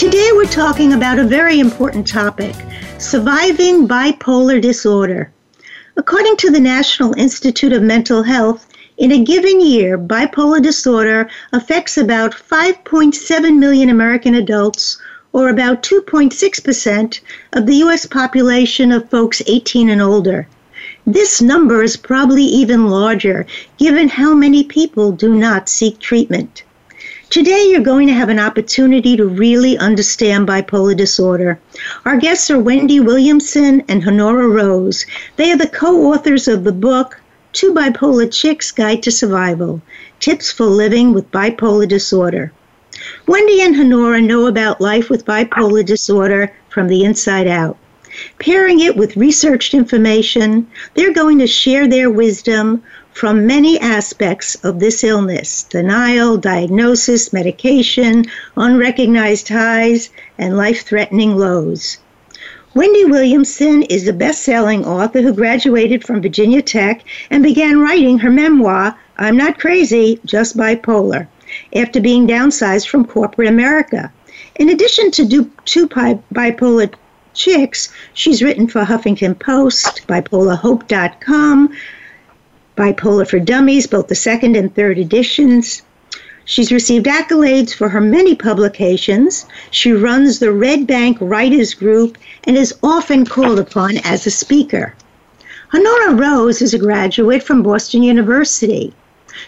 Today we're talking about a very important topic surviving bipolar disorder. According to the National Institute of Mental Health, in a given year, bipolar disorder affects about 5.7 million American adults, or about 2.6% of the U.S. population of folks 18 and older. This number is probably even larger given how many people do not seek treatment. Today, you're going to have an opportunity to really understand bipolar disorder. Our guests are Wendy Williamson and Honora Rose. They are the co authors of the book, Two Bipolar Chicks Guide to Survival Tips for Living with Bipolar Disorder. Wendy and Honora know about life with bipolar disorder from the inside out. Pairing it with researched information, they're going to share their wisdom from many aspects of this illness denial, diagnosis, medication, unrecognized highs, and life threatening lows. Wendy Williamson is a best selling author who graduated from Virginia Tech and began writing her memoir, I'm Not Crazy, Just Bipolar, after being downsized from corporate America. In addition to do two bipolar chicks, she's written for Huffington Post, bipolarhope.com, Bipolar for Dummies, both the second and third editions. She's received accolades for her many publications. She runs the Red Bank Writers Group and is often called upon as a speaker. Honora Rose is a graduate from Boston University.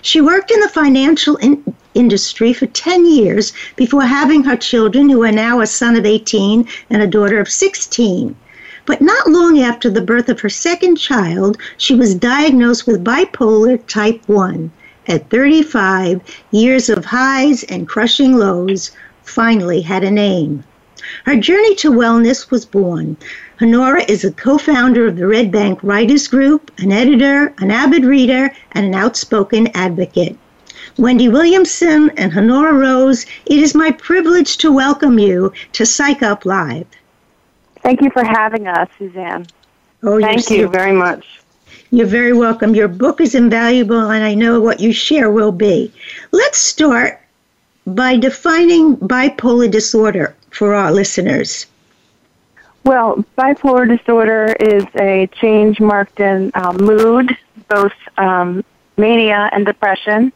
She worked in the financial in- industry for 10 years before having her children, who are now a son of 18 and a daughter of 16. But not long after the birth of her second child, she was diagnosed with bipolar type 1. At 35, years of highs and crushing lows finally had a name. Her journey to wellness was born. Honora is a co founder of the Red Bank Writers Group, an editor, an avid reader, and an outspoken advocate. Wendy Williamson and Honora Rose, it is my privilege to welcome you to Psych Up Live. Thank you for having us, Suzanne. Oh, Thank you very much. You're very welcome. Your book is invaluable, and I know what you share will be. Let's start by defining bipolar disorder for our listeners. Well, bipolar disorder is a change marked in uh, mood, both um, mania and depression.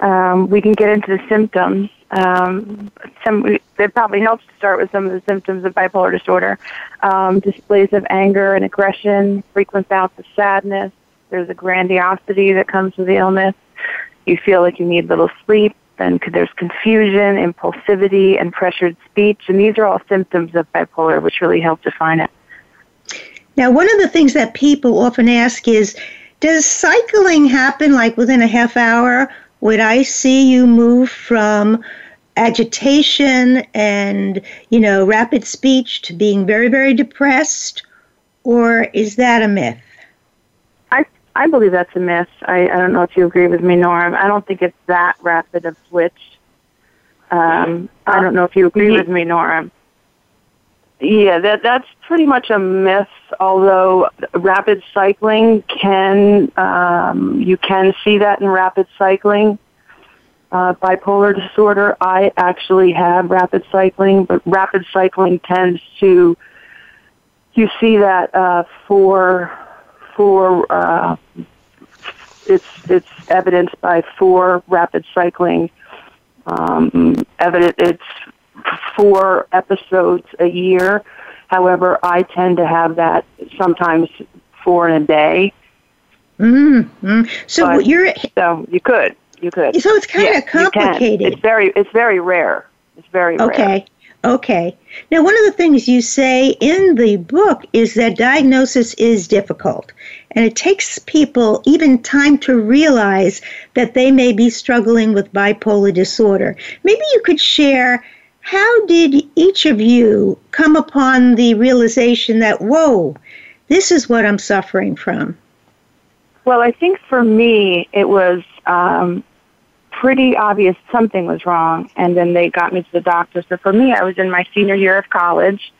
Um, we can get into the symptoms. Um, some it probably helps to start with some of the symptoms of bipolar disorder: um, displays of anger and aggression, frequent bouts of sadness. There's a grandiosity that comes with the illness. You feel like you need little sleep, and there's confusion, impulsivity, and pressured speech. And these are all symptoms of bipolar, which really help define it. Now, one of the things that people often ask is, does cycling happen like within a half hour? Would I see you move from agitation and, you know, rapid speech to being very, very depressed? Or is that a myth? I, I believe that's a myth. I, I don't know if you agree with me, Nora. I don't think it's that rapid a switch. Um, I don't know if you agree with me, Nora. Yeah, that that's pretty much a myth. Although rapid cycling can, um, you can see that in rapid cycling. Uh, bipolar disorder, I actually have rapid cycling, but rapid cycling tends to, you see that uh, for for uh, it's it's evidenced by four rapid cycling. Um, evident it's four episodes a year. However, I tend to have that sometimes four in a day. Mm-hmm. So But- you're So you could, you could. so it's kind Yeah, of complicated. It's very, it's very rare. It's very rare. Okay. Okay. Now, one of the things you say in the book is that diagnosis is difficult, and it takes people even time to realize that they may be struggling with bipolar disorder. Maybe you could share how did each of you come upon the realization that, whoa, this is what I'm suffering from? Well, I think for me, it was um, pretty obvious something was wrong, and then they got me to the doctor. So for me, I was in my senior year of college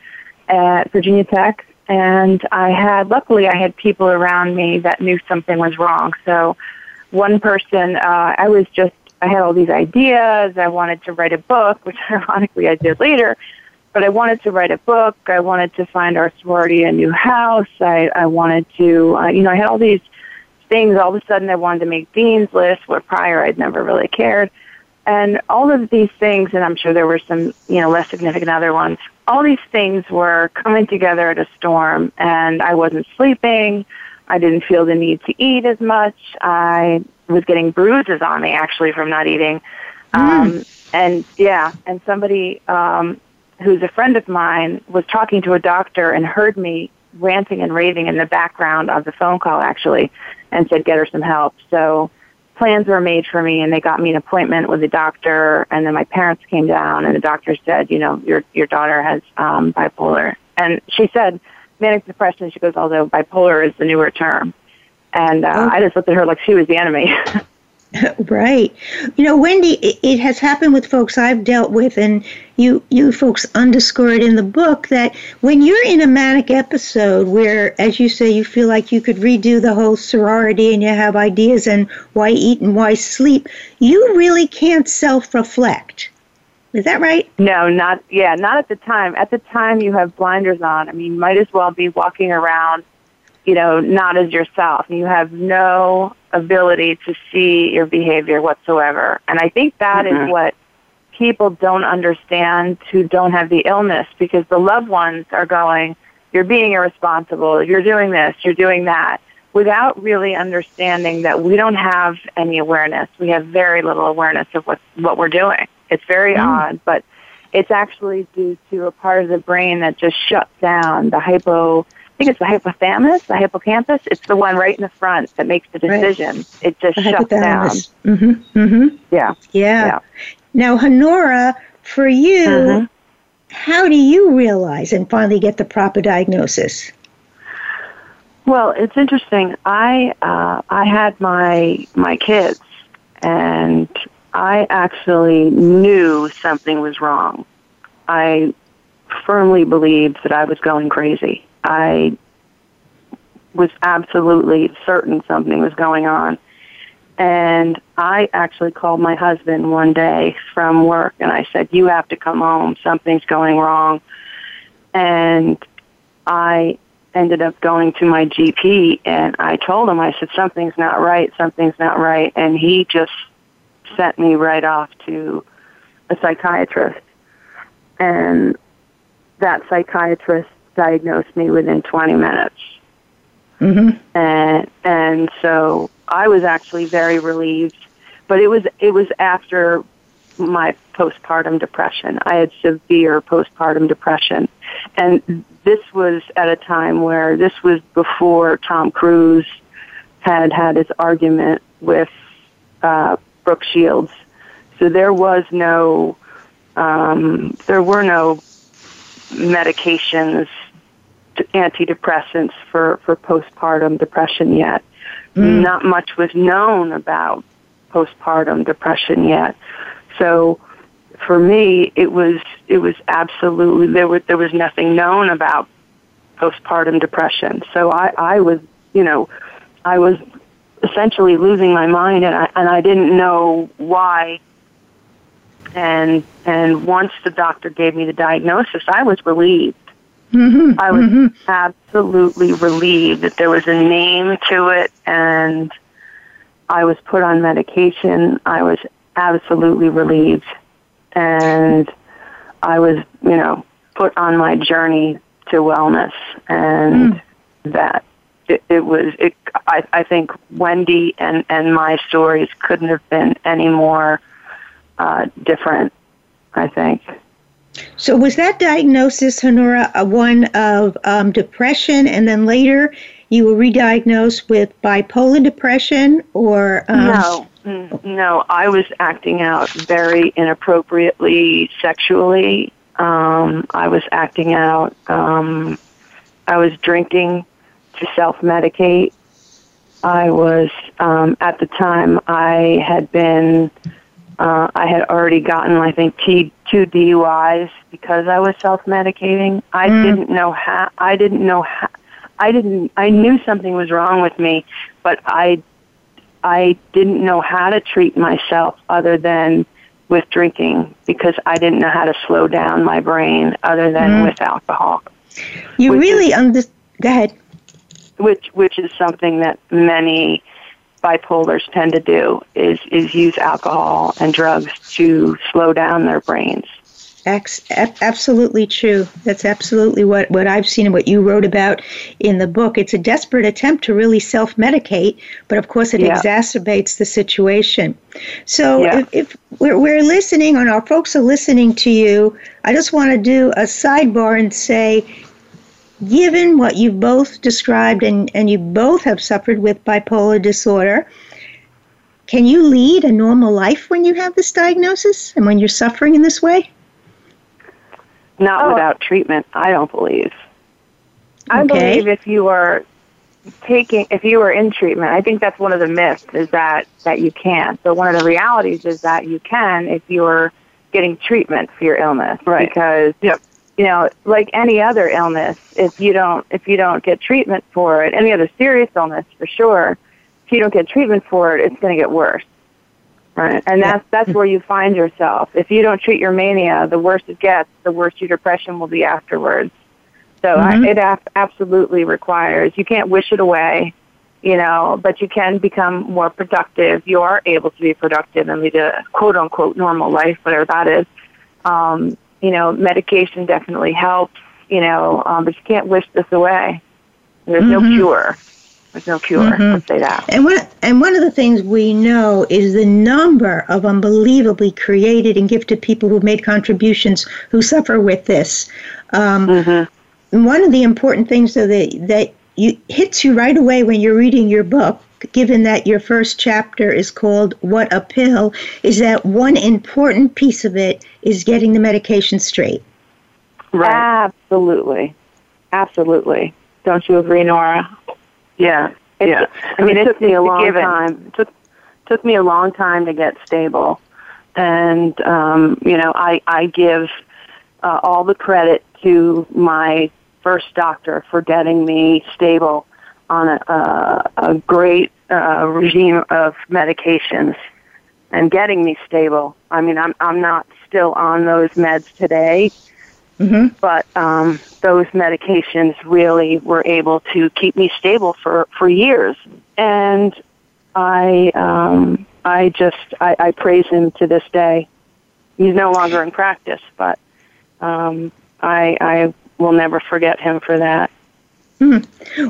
at Virginia Tech, and I had, luckily, I had people around me that knew something was wrong. So one person, uh, I was just, I had all these ideas. I wanted to write a book, which ironically I did later. But I wanted to write a book. I wanted to find our sorority a new house. I, I wanted to, uh, you know, I had all these things. All of a sudden, I wanted to make dean's list, where prior I'd never really cared. And all of these things, and I'm sure there were some, you know, less significant other ones. All these things were coming together at a storm, and I wasn't sleeping. I didn't feel the need to eat as much. I was getting bruises on me actually from not eating. Um, and yeah, and somebody um, who's a friend of mine was talking to a doctor and heard me ranting and raving in the background of the phone call actually and said get her some help. So plans were made for me and they got me an appointment with a doctor and then my parents came down and the doctor said, you know, your your daughter has um bipolar. And she said manic depression, she goes, although bipolar is the newer term. And uh, Oh. I just looked at her like she was the enemy. Right. You know, Wendy, it, it has happened with folks I've dealt with, and you you folks underscore it in the book that when you're in a manic episode where, as you say, you feel like you could redo the whole sorority and you have ideas and why eat and why sleep, you really can't self-reflect. Is that right? No, not yeah, not at the time. At the time, you have blinders on. I mean, you might as well be walking around, you know, not as yourself. You have no ability to see your behavior whatsoever. And I think that is Mhm. what people don't understand who don't have the illness because the loved ones are going, "You're being irresponsible. You're doing this. You're doing that." Without really understanding that we don't have any awareness. We have very little awareness of what what we're doing. It's very Mm. odd, but it's actually due to a part of the brain that just shuts down the hypo. I think it's the hypothalamus, the hippocampus. It's the one right in the front that makes the Right. decision. It just The shuts down. Mm-hmm. Mm-hmm. Yeah. Yeah. Yeah. Now, Honora, for you, Mhm. how do you realize and finally get the proper diagnosis? Well, it's interesting. I uh, I had my my kids, and I actually knew something was wrong. I firmly believed that I was going crazy. I was absolutely certain something was going on. And I actually called my husband one day from work and I said, You have to come home. Something's going wrong. And I ended up going to my GP and I told him, I said, Something's not right. Something's not right. And he just sent me right off to a psychiatrist. And that psychiatrist diagnosed me within 20 minutes Mm-hmm. and and so I was actually very relieved. But it was it was after my postpartum depression. I had severe postpartum depression, and this was at a time where this was before Tom Cruise had had his argument with uh, Brooke Shields. So there was no um, there were no medications antidepressants for, for postpartum depression yet. Mm. Not much was known about postpartum depression yet. So for me, it was it was absolutely there was there was nothing known about postpartum depression. So I I was you know I was essentially losing my mind, and I and I didn't know why. And and once the doctor gave me the diagnosis, I was relieved. Mm-hmm. I was absolutely relieved that there was a name to it and I was put on medication. I was absolutely relieved. And I was, you know, put on my journey to wellness and that it, it was. It, I, I think Wendy and and my stories couldn't have been any more uh, different. I think. So was that diagnosis, Honora, one of um, depression, and then later you were re-diagnosed with bipolar depression, or um, no? No, I was acting out very inappropriately sexually. Um, I was acting out. Um, I was drinking to self-medicate. I was um, at the time I had been uh, I had already gotten I think two, two DUIs because I was self-medicating. I mm. didn't know how. I didn't know how. I didn't. I knew something was wrong with me, but I I didn't know how to treat myself other than with drinking because I didn't know how to slow down my brain other than mm. with alcohol. You really understand. Go ahead. Which which is something that many bipolars tend to do is is use alcohol and drugs to slow down their brains absolutely true. That's absolutely what, what I've seen and what you wrote about in the book. It's a desperate attempt to really self medicate, but of course it yeah. exacerbates the situation. So yeah. if, if we're, we're listening and our folks are listening to you, I just want to do a sidebar and say, given what you've both described and, and you both have suffered with bipolar disorder, can you lead a normal life when you have this diagnosis and when you're suffering in this way? Not oh. without treatment, I don't believe. I believe if you are taking if you are in treatment, I think that's one of the myths is that that you can't. So one of the realities is that you can if you're getting treatment for your illness. Right. Because yep. You know, like any other illness, if you don't if you don't get treatment for it, any other serious illness for sure, if you don't get treatment for it, it's going to get worse. Right. And that's that's where you find yourself. If you don't treat your mania, the worse it gets, the worse your depression will be afterwards. So mm-hmm. I, it absolutely requires. You can't wish it away, you know, but you can become more productive. You are able to be productive and lead a quote unquote normal life, whatever that is. Um, you know, medication definitely helps, you know, um, but you can't wish this away. There's mm-hmm. no cure. There's no cure. Mm-hmm. Let's say that. And one, and one of the things we know is the number of unbelievably created and gifted people who've made contributions who suffer with this. Um, mm-hmm. One of the important things though, that, that you, hits you right away when you're reading your book, given that your first chapter is called What a Pill, is that one important piece of it is getting the medication straight. Right. Absolutely. Absolutely. Don't you agree, Nora? Yeah, it's, yeah. I mean, it took me a long time. It took took me a long time to get stable, and um, you know, I I give uh, all the credit to my first doctor for getting me stable on a, uh, a great uh, regime of medications and getting me stable. I mean, I'm I'm not still on those meds today, Mm-hmm. But um, those medications really were able to keep me stable for, for years. And I, um, I just, I, I praise him to this day. He's no longer in practice, but um, I, I will never forget him for that. Hmm.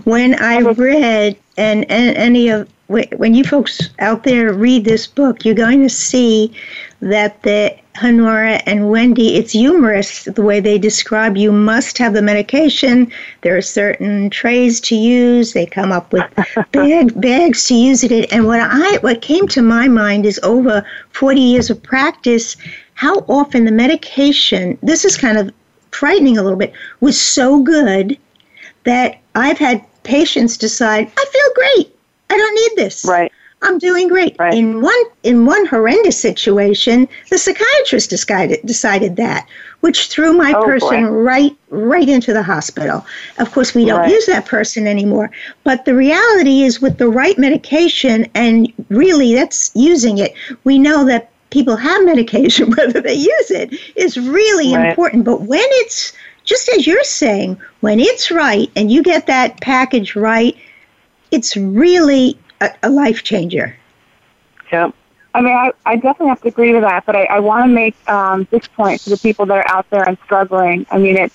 When I read, and, and any of when you folks out there read this book, you're going to see that the Honora and Wendy, it's humorous the way they describe you must have the medication. There are certain trays to use. They come up with bag, bags to use it. In. And what I what came to my mind is over 40 years of practice, how often the medication, this is kind of frightening a little bit, was so good that I've had patients decide, I feel great. I don't need this. Right. I'm doing great. Right. In one in one horrendous situation, the psychiatrist decided decided that, which threw my oh, person boy. right right into the hospital. Of course, we don't right. use that person anymore. But the reality is, with the right medication, and really, that's using it. We know that people have medication, whether they use it is really right. important. But when it's just as you're saying, when it's right and you get that package right, it's really a, a life changer. Yeah. I mean, I, I definitely have to agree with that, but I, I want to make um, this point to the people that are out there and struggling. I mean, it,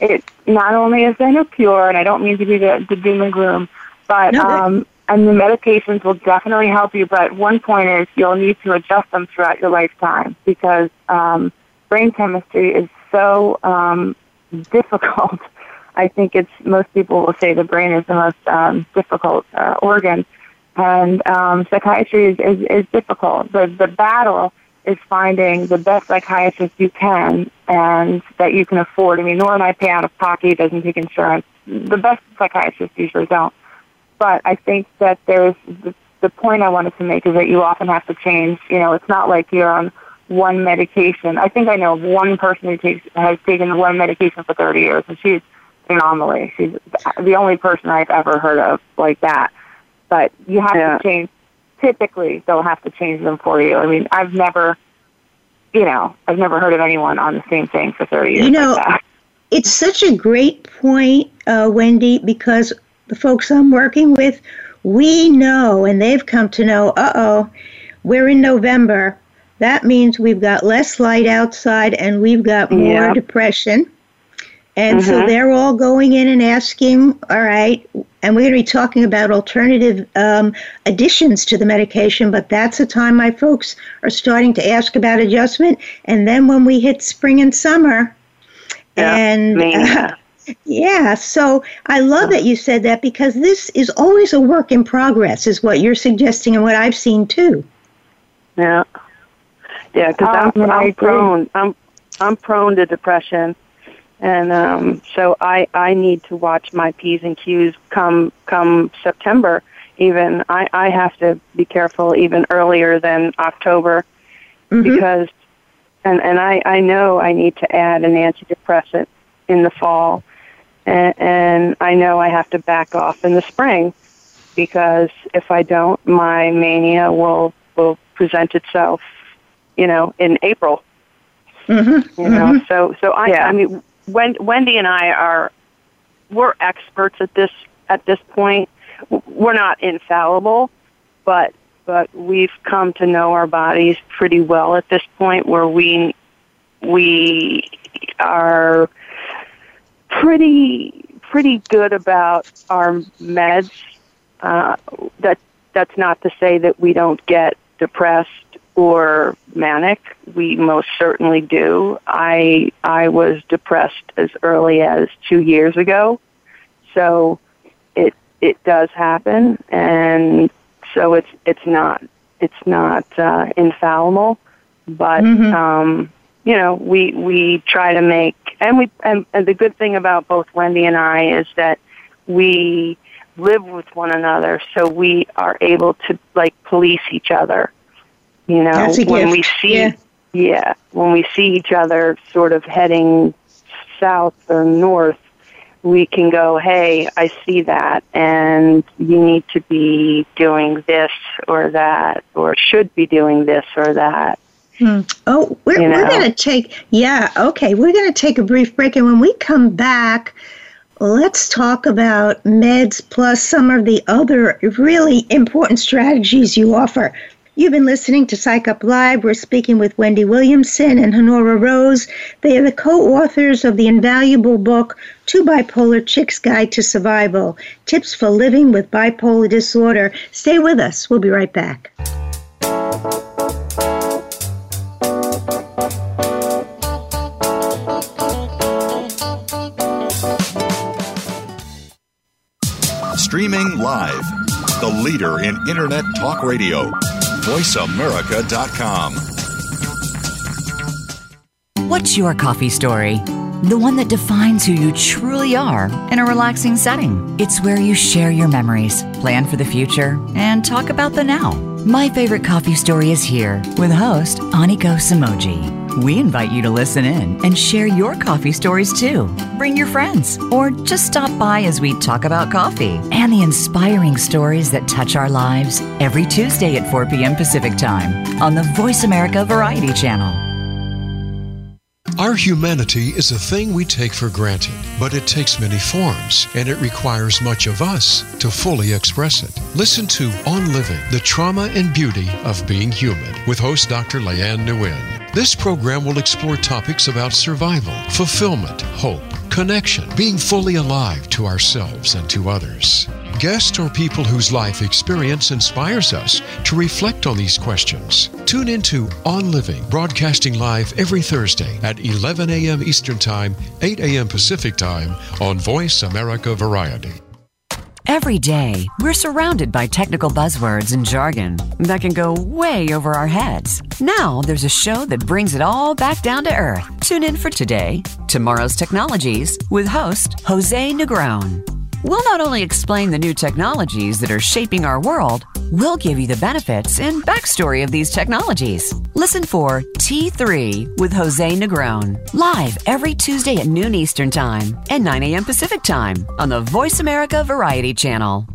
it not only is there no cure, and I don't mean to be the, the doom and gloom, But No, um, and the medications will definitely help you. But one point is you'll need to adjust them throughout your lifetime because um, brain chemistry is so um, difficult. I think it's most people will say the brain is the most um, difficult uh, organ, and um, psychiatry is, is, is difficult. The the battle is finding the best psychiatrist you can and that you can afford. I mean, Nora and I pay out of pocket. Doesn't take insurance. The best psychiatrists usually don't. But I think that there's the, the point I wanted to make is that you often have to change. You know, it's not like you're on one medication. I think I know one person who takes has taken one medication for 30 years, and she's anomaly. She's the only person I've ever heard of like that. But you have Yeah. to change. Typically, they'll have to change them for you. I mean, I've never, you know, I've never heard of anyone on the same thing for 30 years You know, like. It's such a great point, uh, Wendy, because the folks I'm working with, we know, and they've come to know, uh oh, we're in November. That means we've got less light outside and we've got more Yep. depression. And so Mhm. they're all going in and asking, all right, and we're going to be talking about alternative um, additions to the medication, but that's the time my folks are starting to ask about adjustment. And then when we hit spring and summer, Yeah, and mania. yeah, so I love that you said that because this is always a work in progress, is what you're suggesting and what I've seen too. Yeah. Yeah, because Um, I'm, I I'm prone. I'm I'm prone to depression, and um, so I I need to watch my p's and q's come come September. Even I I have to be careful even earlier than October Mhm. because, and and I I know I need to add an antidepressant in the fall, and, and I know I have to back off in the spring because if I don't, my mania will will present itself, you know, in April. Mm-hmm. You know, so so I Yeah. I mean, Wendy and I are we're experts at this at this point. We're not infallible, but but we've come to know our bodies pretty well at this point, where we we are pretty pretty good about our meds. Uh, that that's not to say that we don't get depressed or manic. We most certainly do. I I was depressed as early as two years ago, so it it does happen, and so it's it's not it's not uh, infallible, but Mhm. um, you know we we try to make and we and, and the good thing about both Wendy and I is that we live with one another, so we are able to like police each other. You know, when we see Yeah. yeah, when we see each other sort of heading south or north, we can go, hey, I see that, and you need to be doing this or that, or should be doing this or that. Hmm. Oh, we're, You we're going to take, yeah, okay, we're going to take a brief break. And when we come back, let's talk about meds plus some of the other really important strategies you offer. You've been listening to Psych Up Live. We're speaking with Wendy Williamson and Honora Rose. They are the co authors of the invaluable book, Two Bipolar Chicks Guide to Survival Tips for Living with Bipolar Disorder. Stay with us. We'll be right back. Streaming live. The leader in Internet talk radio. VoiceAmerica.com. What's your coffee story? The one that defines who you truly are in a relaxing setting. It's where you share your memories, plan for the future, and talk about the now. My favorite coffee story is here with host Aniko Samoji. We invite you to listen in and share your coffee stories too. Bring your friends or just stop by as we talk about coffee and the inspiring stories that touch our lives every Tuesday at 4 p.m. Pacific Time on the Voice America Variety Channel. Our humanity is a thing we take for granted, but it takes many forms, and it requires much of us to fully express it. Listen to On Living, the trauma and beauty of being human, with host Dr. Leanne Nguyen. This program will explore topics about survival, fulfillment, hope, connection, being fully alive to ourselves and to others. Guests or people whose life experience inspires us to reflect on these questions. Tune into On Living, broadcasting live every Thursday at 11 a.m. Eastern Time, 8 a.m. Pacific Time on Voice America Variety. Every day, we're surrounded by technical buzzwords and jargon that can go way over our heads. Now, there's a show that brings it all back down to earth. Tune in for today, Tomorrow's Technologies, with host Jose Negron. We'll not only explain the new technologies that are shaping our world, we'll give you the benefits and backstory of these technologies. Listen for T3 with Jose Negron, live every Tuesday at noon Eastern Time and 9 a.m. Pacific Time on the Voice America Variety Channel.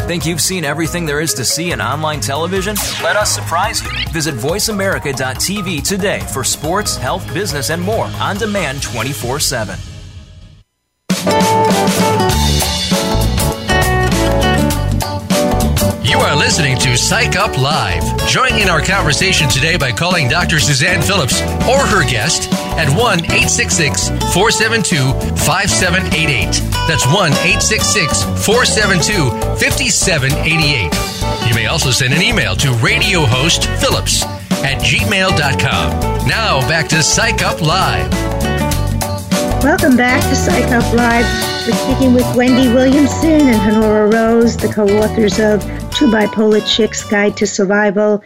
Think you've seen everything there is to see in online television? Let us surprise you. Visit VoiceAmerica.tv today for sports, health, business, and more on demand 24 7. You are listening to Psych Up Live. Join in our conversation today by calling Dr. Suzanne Phillips or her guest at 1 866 472 5788. That's 1 866 472 5788. You may also send an email to Radio Host Phillips at gmail.com. Now back to Psych Up Live. Welcome back to Psych Up Live. We're speaking with Wendy Williamson and Honora Rose, the co-authors of Two Bipolar Chicks Guide to Survival,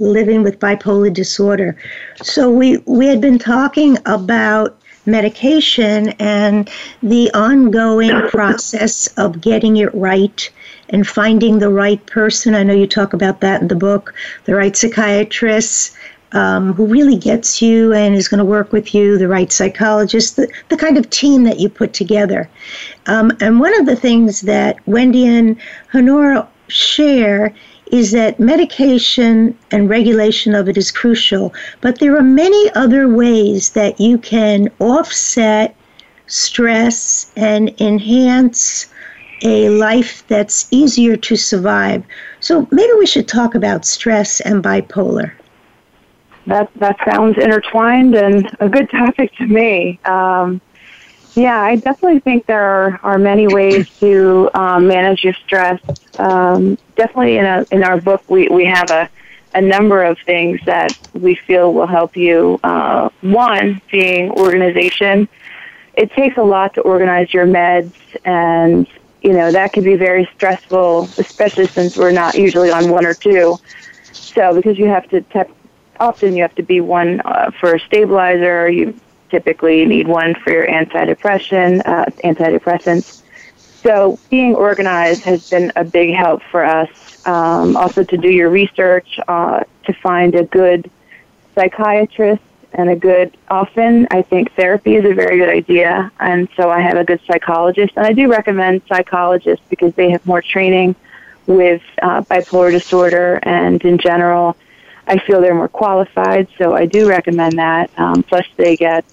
Living with Bipolar Disorder. So we, we had been talking about medication and the ongoing process of getting it right and finding the right person. I know you talk about that in the book, the right psychiatrist, um, who really gets you and is going to work with you, the right psychologist, the, the kind of team that you put together. Um, and one of the things that Wendy and Honora share is that medication and regulation of it is crucial, but there are many other ways that you can offset stress and enhance a life that's easier to survive. So maybe we should talk about stress and bipolar that that sounds intertwined and a good topic to me. Um, yeah, I definitely think there are, are many ways to um, manage your stress. Um, definitely in a, in our book, we, we have a, a number of things that we feel will help you. Uh, one being organization. It takes a lot to organize your meds, and you know that can be very stressful, especially since we're not usually on one or two. So because you have to te- often you have to be one uh, for a stabilizer. You typically need one for your antidepressant, uh, antidepressants. So being organized has been a big help for us. Um, also to do your research, uh, to find a good psychiatrist and a good, often I think therapy is a very good idea. And so I have a good psychologist. And I do recommend psychologists because they have more training with uh, bipolar disorder and in general I feel they're more qualified, so I do recommend that. Um, plus, they get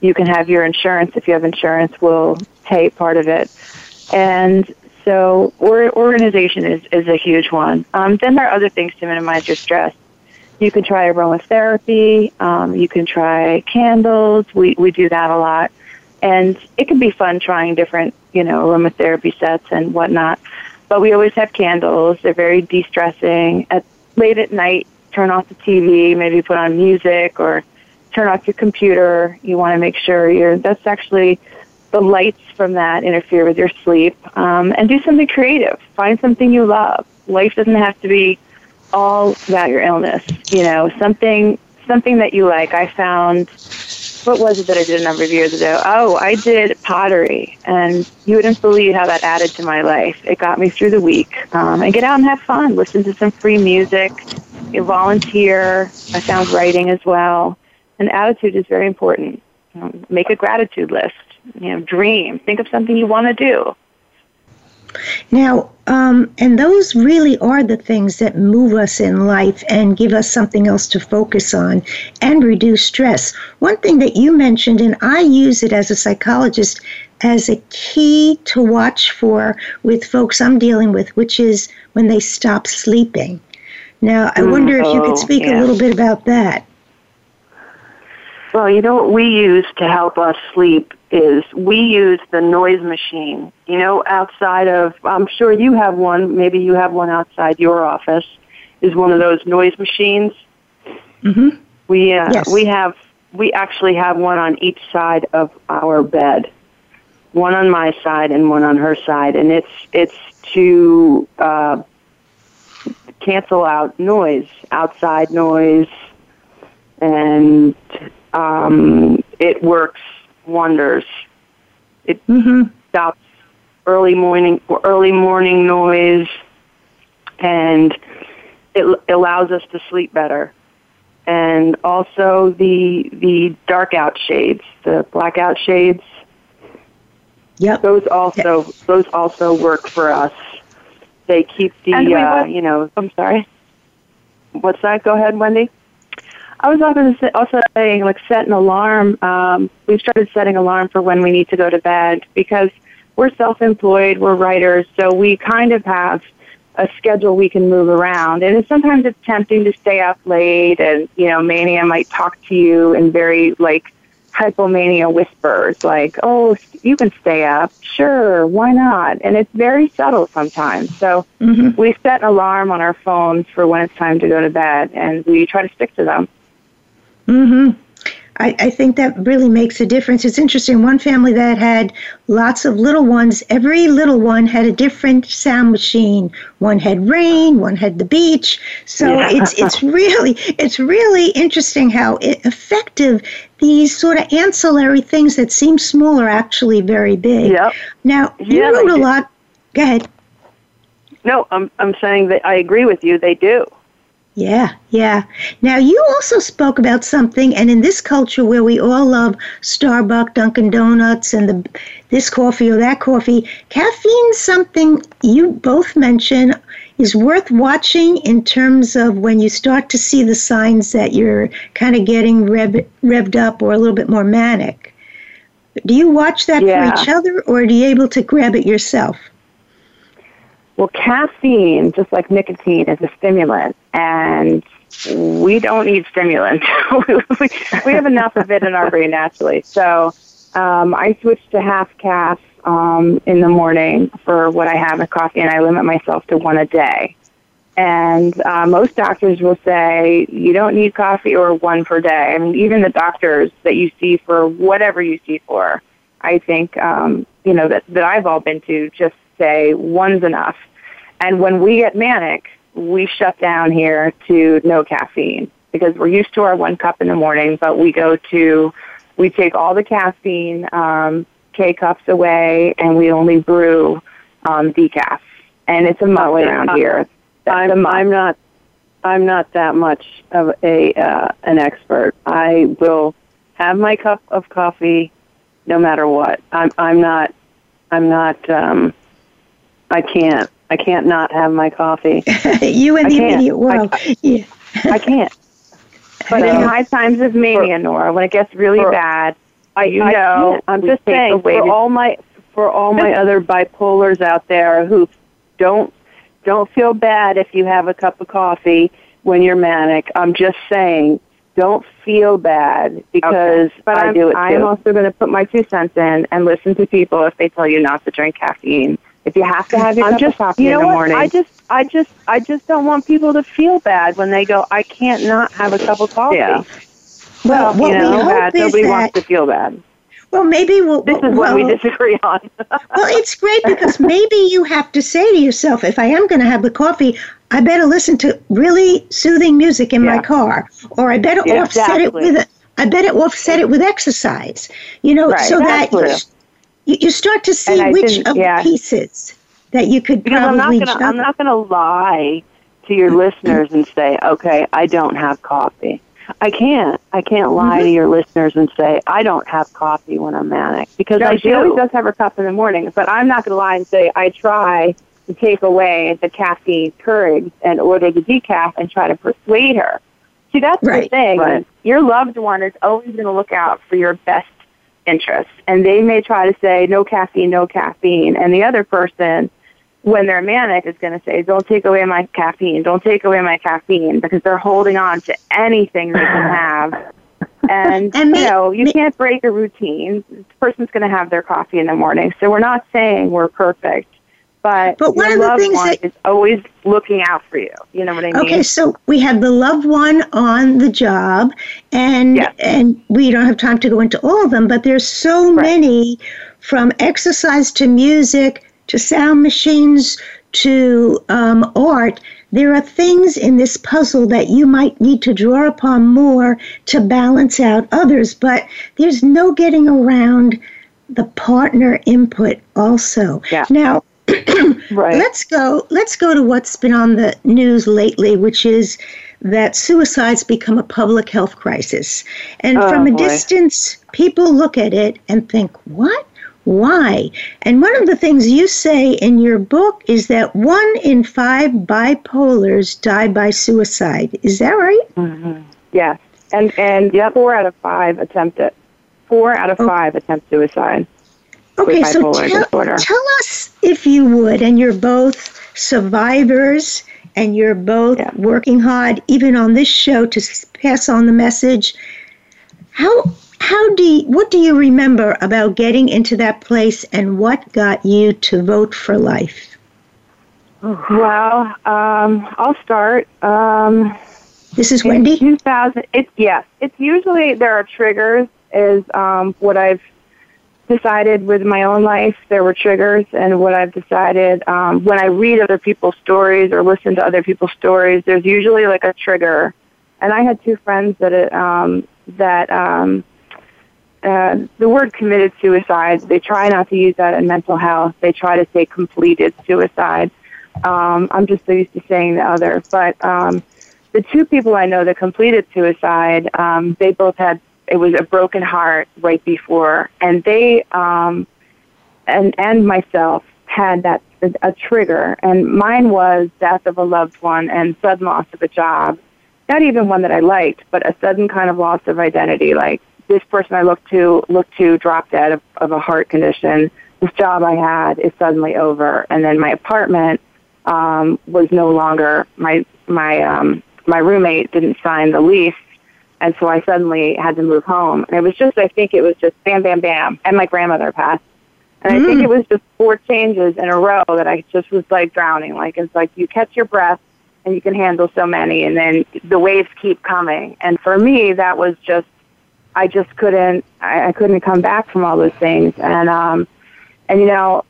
you can have your insurance if you have insurance will pay part of it, and so or, organization is is a huge one. Um, then there are other things to minimize your stress. You can try aromatherapy. Um, you can try candles. We we do that a lot, and it can be fun trying different you know aromatherapy sets and whatnot. But we always have candles. They're very de-stressing. At late at night, turn off the TV, maybe put on music or turn off your computer. You want to make sure you're, that's actually the lights from that interfere with your sleep. Um, and do something creative. Find something you love. Life doesn't have to be all about your illness. You know, something something that you like. I found what was it that I did a number of years ago? Oh, I did pottery, and you wouldn't believe how that added to my life. It got me through the week. Um, and get out and have fun. Listen to some free music you volunteer. I found writing as well. And attitude is very important. Um, make a gratitude list. You know, dream. Think of something you want to do. Now, um, and those really are the things that move us in life and give us something else to focus on and reduce stress. One thing that you mentioned, and I use it as a psychologist as a key to watch for with folks I'm dealing with, which is when they stop sleeping. Now, I wonder if you could speak yeah. a little bit about that. Well, you know what we use to help us sleep is we use the noise machine. You know, outside of, I'm sure you have one, maybe you have one outside your office, is one of those noise machines. Mm-hmm. We, uh, Yes. we have, we actually have one on each side of our bed. One on my side and one on her side, and it's it's to uh, cancel out noise, outside noise, and um, it works wonders. It Mm-hmm. stops early morning early morning noise, and it allows us to sleep better. And also the the dark out shades, the blackout shades, Yep. those also those also work for us. They keep the uh, you know. I'm sorry. What's that? Go ahead, Wendy. I was also saying, like, set an alarm. Um, we've started setting alarm for when we need to go to bed because we're self-employed, we're writers, so we kind of have a schedule we can move around. And sometimes it's tempting to stay up late, and you know, mania might talk to you in very like hypomania whispers, like, "Oh, you can stay up, sure, why not?" And it's very subtle sometimes. So Mm-hmm. we set an alarm on our phones for when it's time to go to bed, and we try to stick to them. Mm-hmm. I, I think that really makes a difference. It's interesting. One family that had lots of little ones, every little one had a different sound machine. One had rain, one had the beach. So Yeah. it's it's really it's really interesting how effective these sort of ancillary things that seem small are actually very big. Yep. Now you Yeah, wrote a lot. Go ahead. No, I'm I'm saying that I agree with you. They do. Yeah, yeah. Now, you also spoke about something, and in this culture where we all love Starbucks, Dunkin' Donuts, and the this coffee or that coffee, caffeine's something you both mentioned is worth watching in terms of when you start to see the signs that you're kind of getting rev, revved up or a little bit more manic. Do you watch that Yeah. for each other, or are you able to grab it yourself? Well, caffeine, just like nicotine, is a stimulant, and we don't need stimulants. we, have enough of it in our brain naturally. So um, I switched to half caff um, in the morning for what I have in coffee, and I limit myself to one a day. And uh, most doctors will say you don't need coffee or one per day. I mean, even the doctors that you see for whatever you see for, I think, um, you know, that, that I've all been to just say one's enough. And when we get manic, we shut down here to no caffeine because we're used to our one cup in the morning, but we go to, we take all the caffeine, um, K cups away, and we only brew um, decaf. And it's a must wait, around here. That's I'm. I'm not I'm not that much of a uh, an expert. I will have my cup of coffee no matter what. I'm I'm not I'm not um I can't I can't not have my coffee. you in I the can't. immediate world. yeah. I can't. But So- in high times of mania, Nora, when it gets really for- bad, I, You I know, can't. I'm we just saying for the- all my for all my other bipolars out there who don't don't feel bad if you have a cup of coffee when you're manic. I'm just saying don't feel bad because but I I'm, do it too. I'm also going to put my two cents in and listen to people if they tell you not to drink caffeine. If you have to have your I'm cup just of coffee you know in the what? morning, I just I just I just don't want people to feel bad when they go I can't not have a cup of coffee. Yeah. Well, what you know, we hope bad. is nobody that wants to feel bad. Well, maybe we'll. This is well, what we disagree on. well, it's great because maybe you have to say to yourself, if I am going to have the coffee, I better listen to really soothing music in my car, or I better Yeah, offset it exactly. with. A, I better offset it with exercise. You know, Right, so that you, you start to see which of yeah. the pieces that you could Because I'm not gonna I'm not gonna lie to your listeners and say, okay, I don't have coffee. I can't. I can't lie Mm-hmm. to your listeners and say I don't have coffee when I'm manic because No, I she do. always does have her cup in the morning, but I'm not going to lie and say I try to take away the caffeine Keurig and order the decaf and try to persuade her. See, that's the thing. right. Your loved one is always going to look out for your best interests, and they may try to say no caffeine, no caffeine, and the other person. When they're manic, is going to say, "Don't take away my caffeine. Don't take away my caffeine," because they're holding on to anything they can have and, And may- you know, you may- can't break a routine. The person's going to have their coffee in the morning. So we're not saying we're perfect, but, But one of the loved things one that- is always looking out for you. You know what I mean? Okay, so we have the loved one on the job, and Yes. and we don't have time to go into all of them, but there's so Right. many, from exercise to music to sound machines to um, art. There are things in this puzzle that you might need to draw upon more to balance out others, but there's no getting around the partner input also. Yeah. Now, Right. Let's go. Let's go to what's been on the news lately, which is that suicide's become a public health crisis. And Oh, from a boy. distance, people look at it and think, "What? Why?" And one of the things you say in your book is that one in five bipolars die by suicide. Is that right? Mm-hmm. Yes. And, and yeah, four out of five attempt it. Four out of Oh. five attempt suicide. Okay, with so tell, disorder. tell us if you would, and you're both survivors and you're both Yeah. working hard, even on this show, to pass on the message. How how do you, what do you remember about getting into that place, and what got you to vote for life? Well, um, I'll start. Um, This is Wendy. 2000. It's yes. It's usually there are triggers. Is um, what I've decided with my own life. There were triggers, and what I've decided um, when I read other people's stories or listen to other people's stories, there's usually like a trigger. And I had two friends that it, um, that um, uh, the word committed suicide. They try not to use that in mental health. They try to say completed suicide. Um, I'm just so used to saying the other, but um, the two people I know that completed suicide, um, they both had it was a broken heart right before, and they um, and and myself had that a trigger, and mine was death of a loved one and sudden loss of a job, not even one that I liked, but a sudden kind of loss of identity, like this person I looked to looked to dropped dead of, of a heart condition. This job I had is suddenly over, and then my apartment um, was no longer my my um, my roommate didn't sign the lease, and so I suddenly had to move home. And it was just I think it was just bam bam bam, and my grandmother passed, and I think it was just four changes in a row that I just was like drowning. Like it's like you catch your breath and you can handle so many, and then the waves keep coming. And for me, that was just I just couldn't I, I couldn't come back from all those things, and um, and you know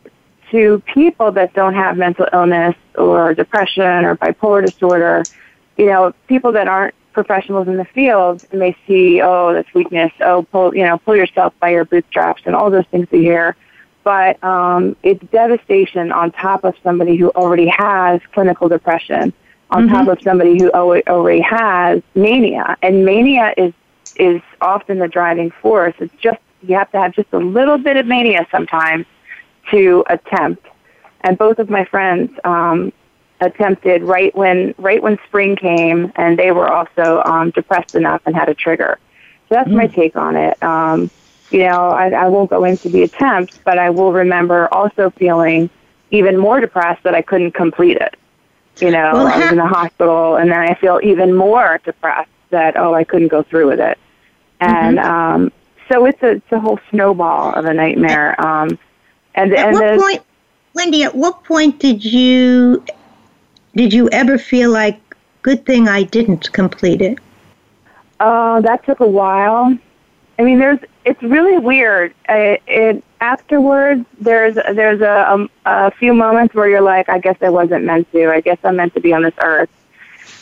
to people that don't have mental illness or depression or bipolar disorder, you know, people that aren't professionals in the field may see, oh, that's weakness. Oh, pull, you know, pull yourself by your bootstraps and all those things we hear. But um, it's devastation on top of somebody who already has clinical depression, on top of somebody who already has mania. And mania is is often the driving force. It's just you have to have just a little bit of mania sometimes to attempt. And both of my friends um, attempted right when right when spring came, and they were also um, depressed enough and had a trigger. So that's my take on it. Um, you know, I, I won't go into the attempt, but I will remember also feeling even more depressed that I couldn't complete it. You know, Well, I was in the hospital, and then I feel even more depressed that oh, I couldn't go through with it. And um, so it's a it's a whole snowball of a nightmare. Um, and At and what the, point, Wendy? At what point did you did you ever feel like good thing I didn't complete it? Uh, that took a while. I mean, there's it's really weird. I, it afterwards there's there's a, um, a few moments where you're like, I guess I wasn't meant to. I guess I'm meant to be on this earth.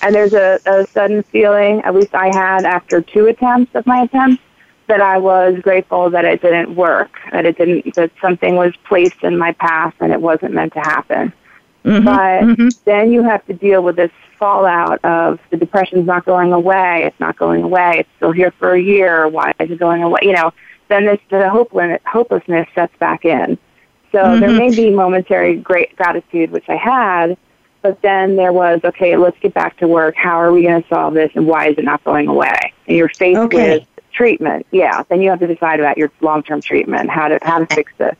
And there's a, a sudden feeling, at least I had after two attempts of my attempts, that I was grateful that it didn't work, that it didn't, that something was placed in my path and it wasn't meant to happen. Mm-hmm. But mm-hmm. then you have to deal with this fallout of the depression's not going away, it's not going away, it's still here for a year, why is it going away? You know, then this, the hopelessness, hopelessness sets back in. So there mm-hmm. may be momentary great gratitude, which I had, but then there was, okay, let's get back to work. How are we going to solve this, and why is it not going away? And you're faced Okay. with treatment. Yeah, then you have to decide about your long-term treatment, how to how to fix this.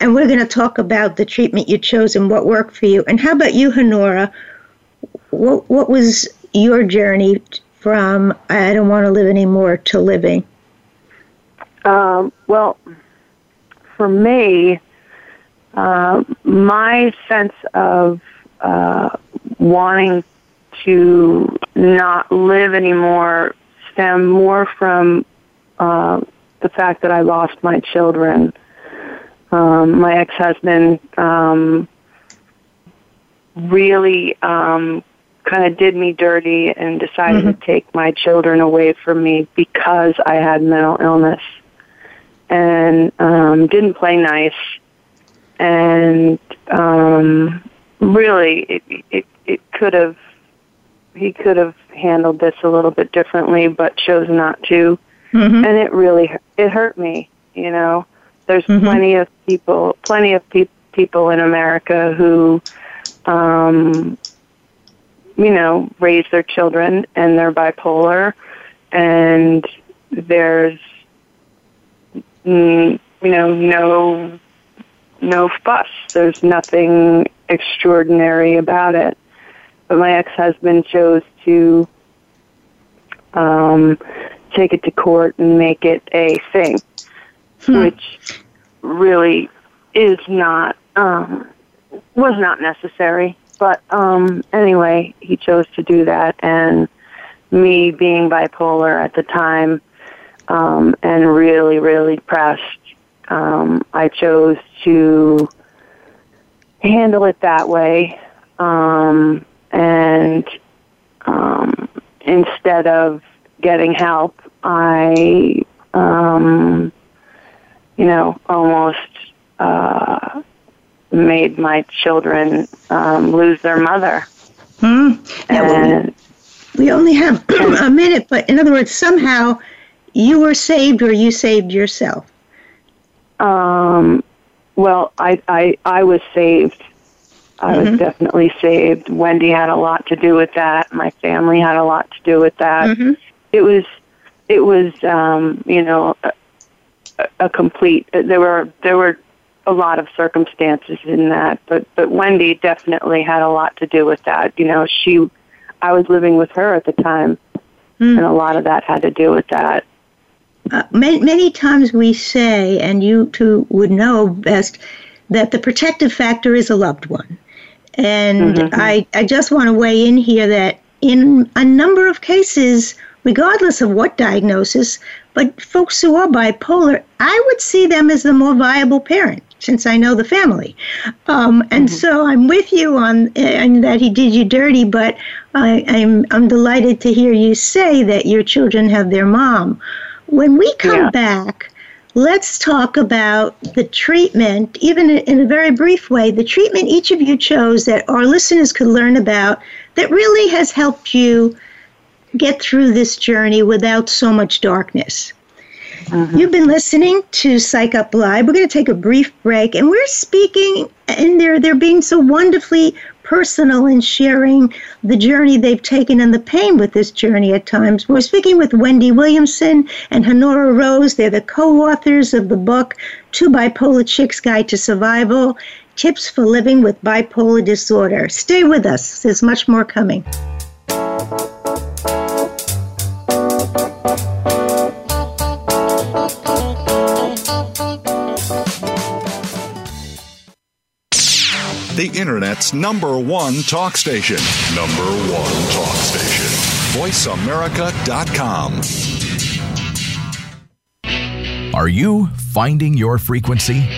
And we're going to talk about the treatment you chose and what worked for you. And how about you, Honora? What what was your journey from I don't want to live anymore to living? Um, well, for me, uh, my sense of uh, wanting to not live anymore stemmed more from uh, the fact that I lost my children. Um, my ex-husband um, really um, kind of did me dirty and decided mm-hmm. to take my children away from me because I had mental illness and um, didn't play nice and um, really it, it it could have he could have handled this a little bit differently but chose not to mm-hmm. and it really it hurt me you know there's mm-hmm. plenty of people plenty of pe- people in America who um you know raise their children and they're bipolar and there's mm, you know no no fuss. There's nothing extraordinary about it. But my ex-husband chose to um, take it to court and make it a thing, hmm. which really is not um, was not necessary. But um, anyway, he chose to do that, and me being bipolar at the time um, and really, really pressed um, I chose to handle it that way, um, and um, instead of getting help, I, um, you know, almost uh, made my children um, lose their mother. Hmm. And, we only have a minute, but in other words, somehow you were saved or you saved yourself. Um, well, I, I, I was saved. I mm-hmm. was definitely saved. Wendy had a lot to do with that. My family had a lot to do with that. Mm-hmm. It was, it was, um, you know, a, complete. There were there were a lot of circumstances in that, but but Wendy definitely had a lot to do with that. You know, she, I was living with her at the time, mm. and a lot of that had to do with that uh, many, many times we say, and you two would know best, that the protective factor is a loved one. And mm-hmm. I, I just want to weigh in here that in a number of cases, regardless of what diagnosis, but folks who are bipolar, I would see them as the more viable parent since I know the family. Um, and mm-hmm. so I'm with you on and that he did you dirty, but I, I'm I'm delighted to hear you say that your children have their mom. When we come yeah. back, let's talk about the treatment, even in a very brief way, the treatment each of you chose that our listeners could learn about that really has helped you get through this journey without so much darkness. Mm-hmm. You've been listening to Psych Up Live. We're going to take a brief break, and we're speaking, and they're they're being so wonderfully personal in sharing the journey they've taken and the pain with this journey at times. We're speaking with Wendy Williamson and Honora Rose. They're the co-authors of the book Two Bipolar Chicks Guide to Survival: Tips for Living with Bipolar Disorder. Stay with us. There's much more coming. The Internet's number one talk station. Number one talk station. VoiceAmerica.com. Are you finding your frequency?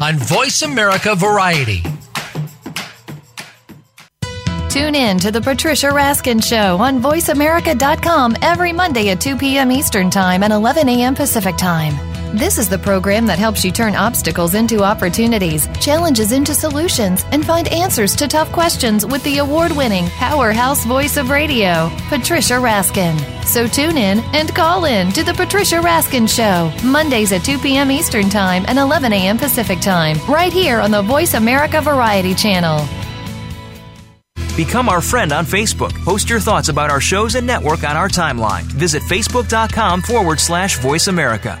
on Voice America Variety. Tune in to the Patricia Raskin Show on VoiceAmerica.com every Monday at 2 p.m. Eastern Time and 11 a.m. Pacific Time. This is the program that helps you turn obstacles into opportunities, challenges into solutions, and find answers to tough questions with the award winning powerhouse voice of radio, Patricia Raskin. So tune in and call in to The Patricia Raskin Show, Mondays at 2 p.m. Eastern Time and 11 a.m. Pacific Time, right here on the Voice America Variety Channel. Become our friend on Facebook. Post your thoughts about our shows and network on our timeline. Visit facebook.com forward slash voice America.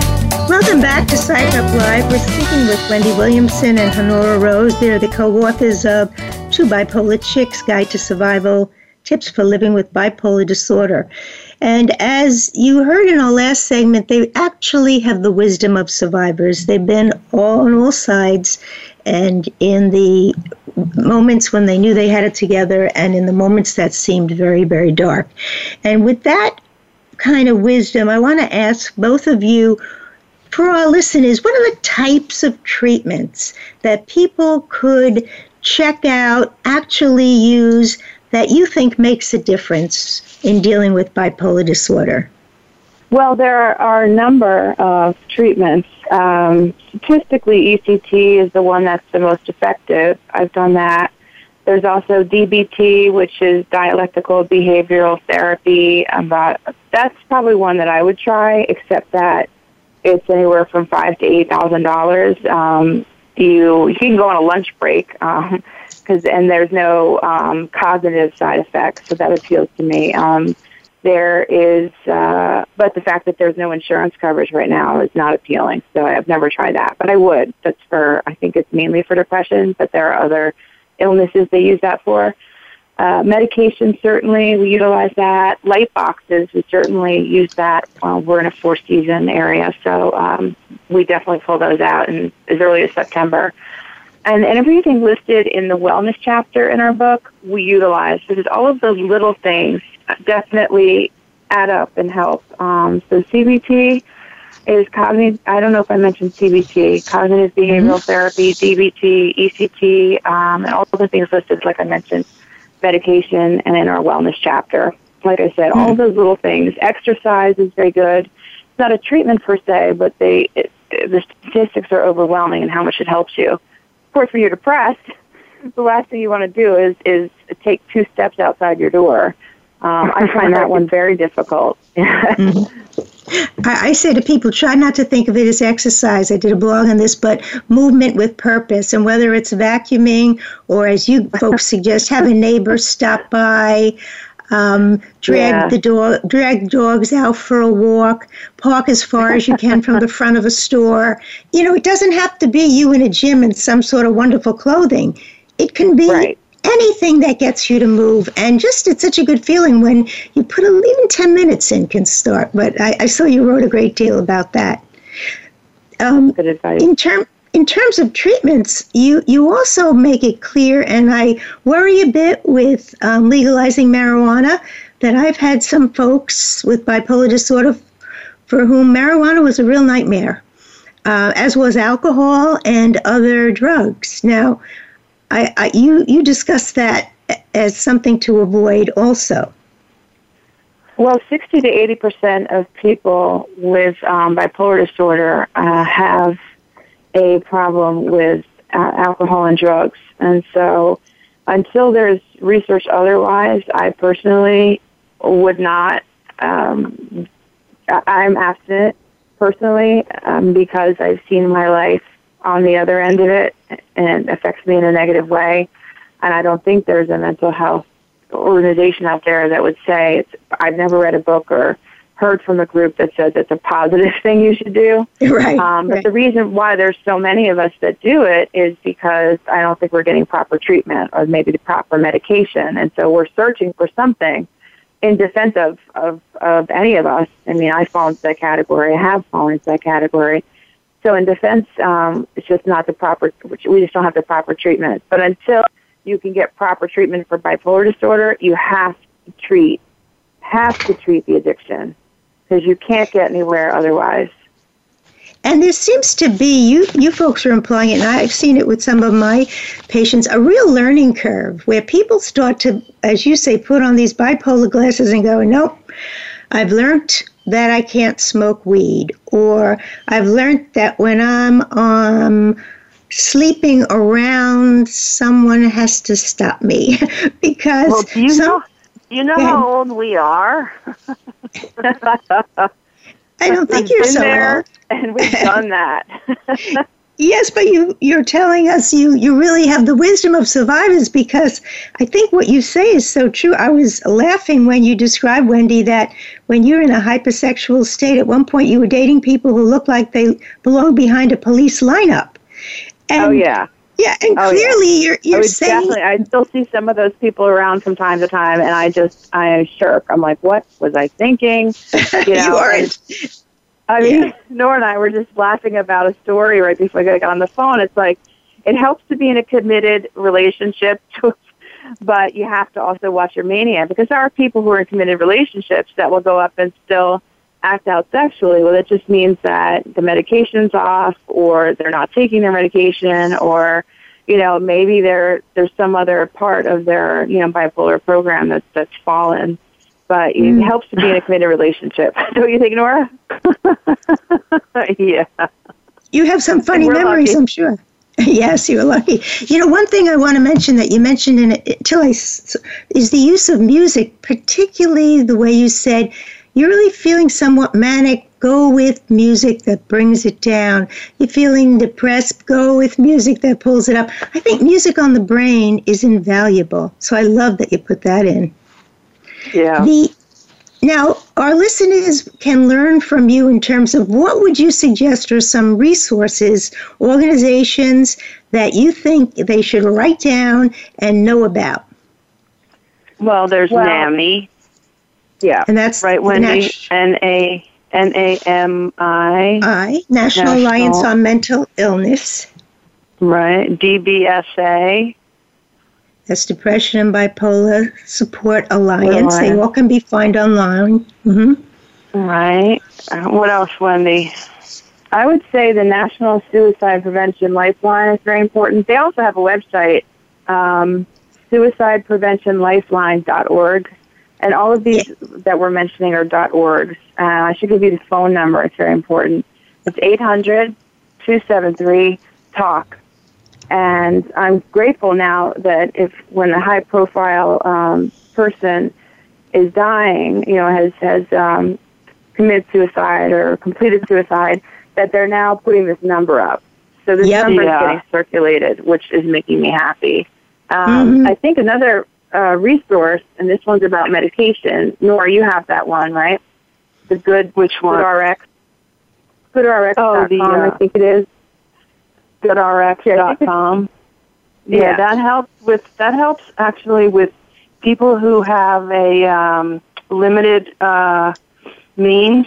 Welcome back to Psych Up Live. We're speaking with Wendy Williamson and Honora Rose. They're the co-authors of Two Bipolar Chicks Guide to Survival Tips for Living with Bipolar Disorder. And as you heard in our last segment, they actually have the wisdom of survivors. They've been all on all sides and in the moments when they knew they had it together and in the moments that seemed very, very dark. And with that kind of wisdom, I want to ask both of you for our listeners, what are the types of treatments that people could check out, actually use, that you think makes a difference in dealing with bipolar disorder? Well, there are a number of treatments. Um, statistically, ECT is the one that's the most effective. I've done that. There's also DBT, which is dialectical behavioral therapy. About that's probably one that I would try, except that it's anywhere from five to eight thousand dollars. Um, you you can go on a lunch break because um, and there's no um, cognitive side effects, so that appeals to me. Um, there is, uh, but the fact that there's no insurance coverage right now is not appealing. So I've never tried that, but I would. That's for I think it's mainly for depression, but there are other illnesses they use that for. Uh, medication, certainly, we utilize that. Light boxes, we certainly use that. we're in a four season area, so um, we definitely pull those out in, as early as September. And, and everything listed in the wellness chapter in our book, we utilize because all of those little things definitely add up and help. Um, so CBT is cognitive, I don't know if I mentioned CBT, cognitive behavioral mm-hmm. therapy, DBT, ECT, um, and all the things listed, like I mentioned medication and in our wellness chapter. Like I said, mm-hmm. all those little things. Exercise is very good. It's not a treatment per se, but they it, the statistics are overwhelming and how much it helps you. Of course, when you're depressed, the last thing you want to do is is take two steps outside your door. Um, I find that one very difficult. mm-hmm. I, I say to people, try not to think of it as exercise. I did a blog on this, but movement with purpose. And whether it's vacuuming or, as you folks suggest, have a neighbor stop by, um, drag yeah. the dog, drag dogs out for a walk, park as far as you can from the front of a store. You know, it doesn't have to be you in a gym in some sort of wonderful clothing. It can be right anything that gets you to move. And just it's such a good feeling when you put a, even 10 minutes in can start. But I, I saw you wrote a great deal about that. Um, good advice. In, term, in terms of treatments, you, you also make it clear, and I worry a bit with um, legalizing marijuana, that I've had some folks with bipolar disorder for whom marijuana was a real nightmare. Uh, as was alcohol and other drugs. Now, I, I, you you discussed that as something to avoid also. Well, 60 to 80 percent of people with um, bipolar disorder uh, have a problem with uh, alcohol and drugs, and so until there's research otherwise, I personally would not. Um, I'm abstinent personally um, because I've seen my life on the other end of it and affects me in a negative way. And I don't think there's a mental health organization out there that would say it's, I've never read a book or heard from a group that says it's a positive thing you should do. Right. Um, but right. the reason why there's so many of us that do it is because I don't think we're getting proper treatment or maybe the proper medication. And so we're searching for something in defense of, of, of any of us. I mean, I fall into that category. I have fallen into that category. So in defense, um, it's just not the proper, we just don't have the proper treatment. But until you can get proper treatment for bipolar disorder, you have to treat, have to treat the addiction because you can't get anywhere otherwise. And there seems to be you you folks are implying it, and I've seen it with some of my patients, a real learning curve where people start to, as you say, put on these bipolar glasses and go, nope, I've learned that I can't smoke weed, or I've learned that when I'm um, sleeping around, someone has to stop me because Well, do you some, know, you know ahead. how old we are? I don't think you're so there, old. and we've done that. Yes, but you you're telling us you you really have the wisdom of survivors because I think what you say is so true. I was laughing when you described Wendy that when you're in a hypersexual state, at one point you were dating people who looked like they belonged behind a police lineup. Oh, and, oh yeah. yeah, and Oh, yeah. clearly you're I you're would saying definitely. I still see some of those people around from time to time, and I just I shirk. I'm like, what was I thinking? You know, you are and- I mean, Nora and I were just laughing about a story right before I got on the phone. It's like it helps to be in a committed relationship, to, but you have to also watch your mania because there are people who are in committed relationships that will go up and still act out sexually. Well, that just means that the medication's off, or they're not taking their medication, or you know maybe there there's some other part of their you know bipolar program that's that's fallen. But it Mm. helps to be in a committed relationship. Don't you think, Nora? yeah. You have some funny memories, lucky. I'm sure. yes, you're lucky. You know, one thing I want to mention that you mentioned in it till I is the use of music, particularly the way you said you're really feeling somewhat manic. Go with music that brings it down. You're feeling depressed. Go with music that pulls it up. I think music on the brain is invaluable. So I love that you put that in. Yeah. The now our listeners can learn from you in terms of what would you suggest are some resources, organizations that you think they should write down and know about. Well, there's Well- NAMI. Yeah. And that's right, the Wendy. N A N A M I. I National, National- Alliance on Mental Illness. Right. DBSA. That's Depression and Bipolar Support Alliance. They all can be found online. hmm Right. Uh, what else, Wendy? I would say the National Suicide Prevention Lifeline is very important. They also have a website, um, suicidepreventionlifeline.org. And all of these that we're mentioning are .orgs. Uh, I should give you the phone number. It's very important. It's 800-273-TALK. And I'm grateful now that if when a high profile um, person is dying, you know, has has um, committed suicide or completed suicide, that they're now putting this number up. So this Yep. number Yeah. is getting circulated, which is making me happy. Um, Mhm. I think another uh, resource, and this one's about medication. Nora, you have that one, right? The good Which one? GoodRx. GoodRx.com, Oh, the, I uh, think it is. goodrx.com. Yeah, Yeah. that helps with that helps actually with people who have a um, limited uh, means.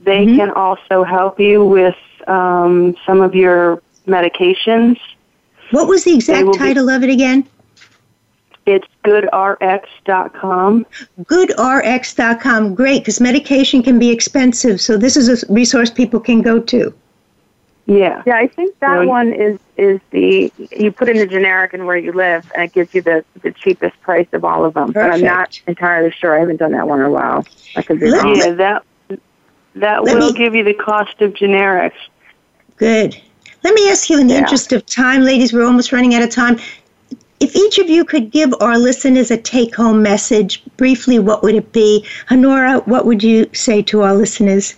They Mhm. can also help you with um, some of your medications. What was the exact be- title of it again? It's goodrx.com. GoodRx.com. Great, because medication can be expensive. So this is a resource people can go to. Yeah. Yeah, I think that Really? one is is the you put in the generic and where you live, and it gives you the the cheapest price of all of them. But I'm not entirely sure. I haven't done that one in a while. I could be wrong. Yeah, that that Let will me- give you the cost of generics. Good. Let me ask you, in the Yeah. interest of time, ladies, we're almost running out of time. if each of you could give our listeners a take home message, briefly, what would it be? Honora, what would you say to our listeners?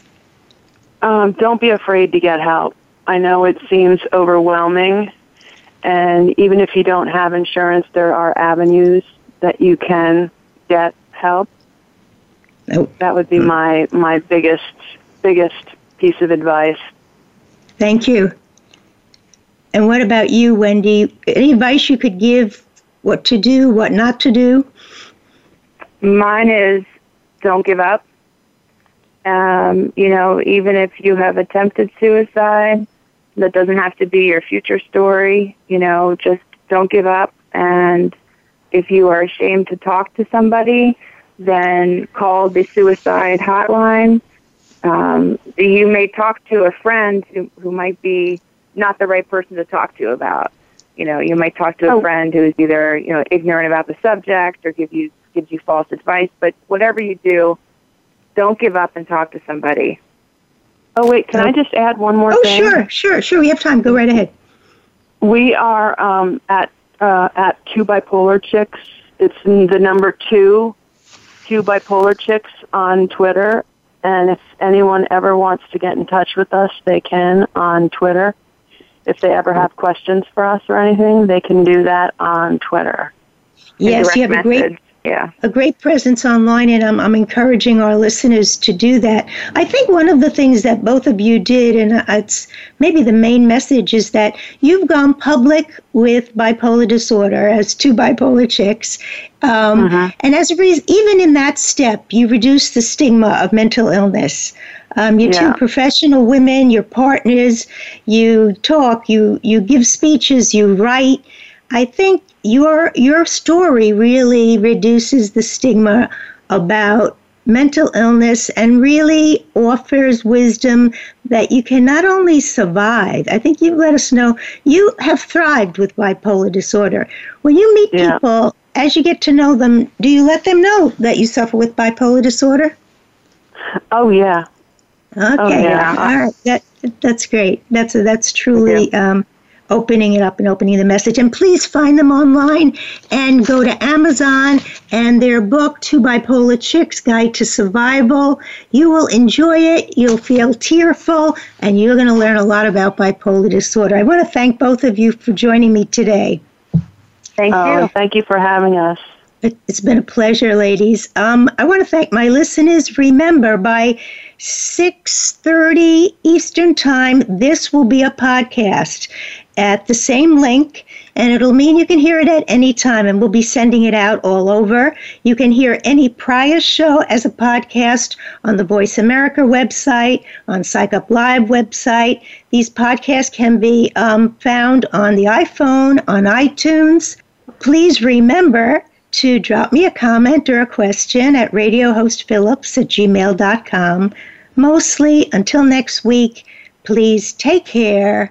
Um, don't be afraid to get help. I know it seems overwhelming, and even if you don't have insurance, there are avenues that you can get help. Nope. That would be my my biggest biggest piece of advice. Thank you. And what about you, Wendy? Any advice you could give what to do, what not to do? Mine is don't give up. Um, you know, even if you have attempted suicide, that doesn't have to be your future story. You know, just don't give up. And if you are ashamed to talk to somebody, then call the suicide hotline. Um, you may talk to a friend who, who might be not the right person to talk to about. You know, you might talk to a Oh. friend who's either you know ignorant about the subject or give you gives you false advice. But whatever you do, don't give up and talk to somebody. Oh wait, can I just add one more Oh, thing? sure, sure, sure. We have time. Go right ahead. We are um, at uh, at two bipolar chicks. It's the number two, two bipolar chicks on Twitter. And if anyone ever wants to get in touch with us, they can on Twitter. If they ever have questions for us or anything, they can do that on Twitter. Yes, you have a great. Yeah. a great presence online, and I'm, I'm encouraging our listeners to do that. I think one of the things that both of you did, and it's maybe the main message, is that you've gone public with bipolar disorder as two bipolar chicks. Um, And as a reason, even in that step, you reduce the stigma of mental illness. Um, you're Yeah. two professional women, you're partners, you talk, you, you give speeches, you write. I think your your story really reduces the stigma about mental illness and really offers wisdom that you can not only survive. I think you let us know you have thrived with bipolar disorder. When you meet Yeah. people, as you get to know them, do you let them know that you suffer with bipolar disorder? Oh yeah. Okay, Oh, yeah. all right. That that's great. That's that's truly um, opening it up and opening the message. And please find them online and go to Amazon and their book, Two Bipolar Chicks Guide to Survival. You will enjoy it. You'll feel tearful, and you're going to learn a lot about bipolar disorder. I want to thank both of you for joining me today. Thank you. Thank you for having us. It- It's been a pleasure, ladies. Um, I want to thank my listeners. Remember, by 6.30 Eastern Time, this will be a podcast at the same link, and it'll mean you can hear it at any time, and we'll be sending it out all over. You can hear any prior show as a podcast on the Voice America website, on Psych Up Live website. These podcasts can be um, found on the iPhone, on iTunes. Please remember to drop me a comment or a question at radiohostphillips at gmail.com. Mostly, until next week, please take care.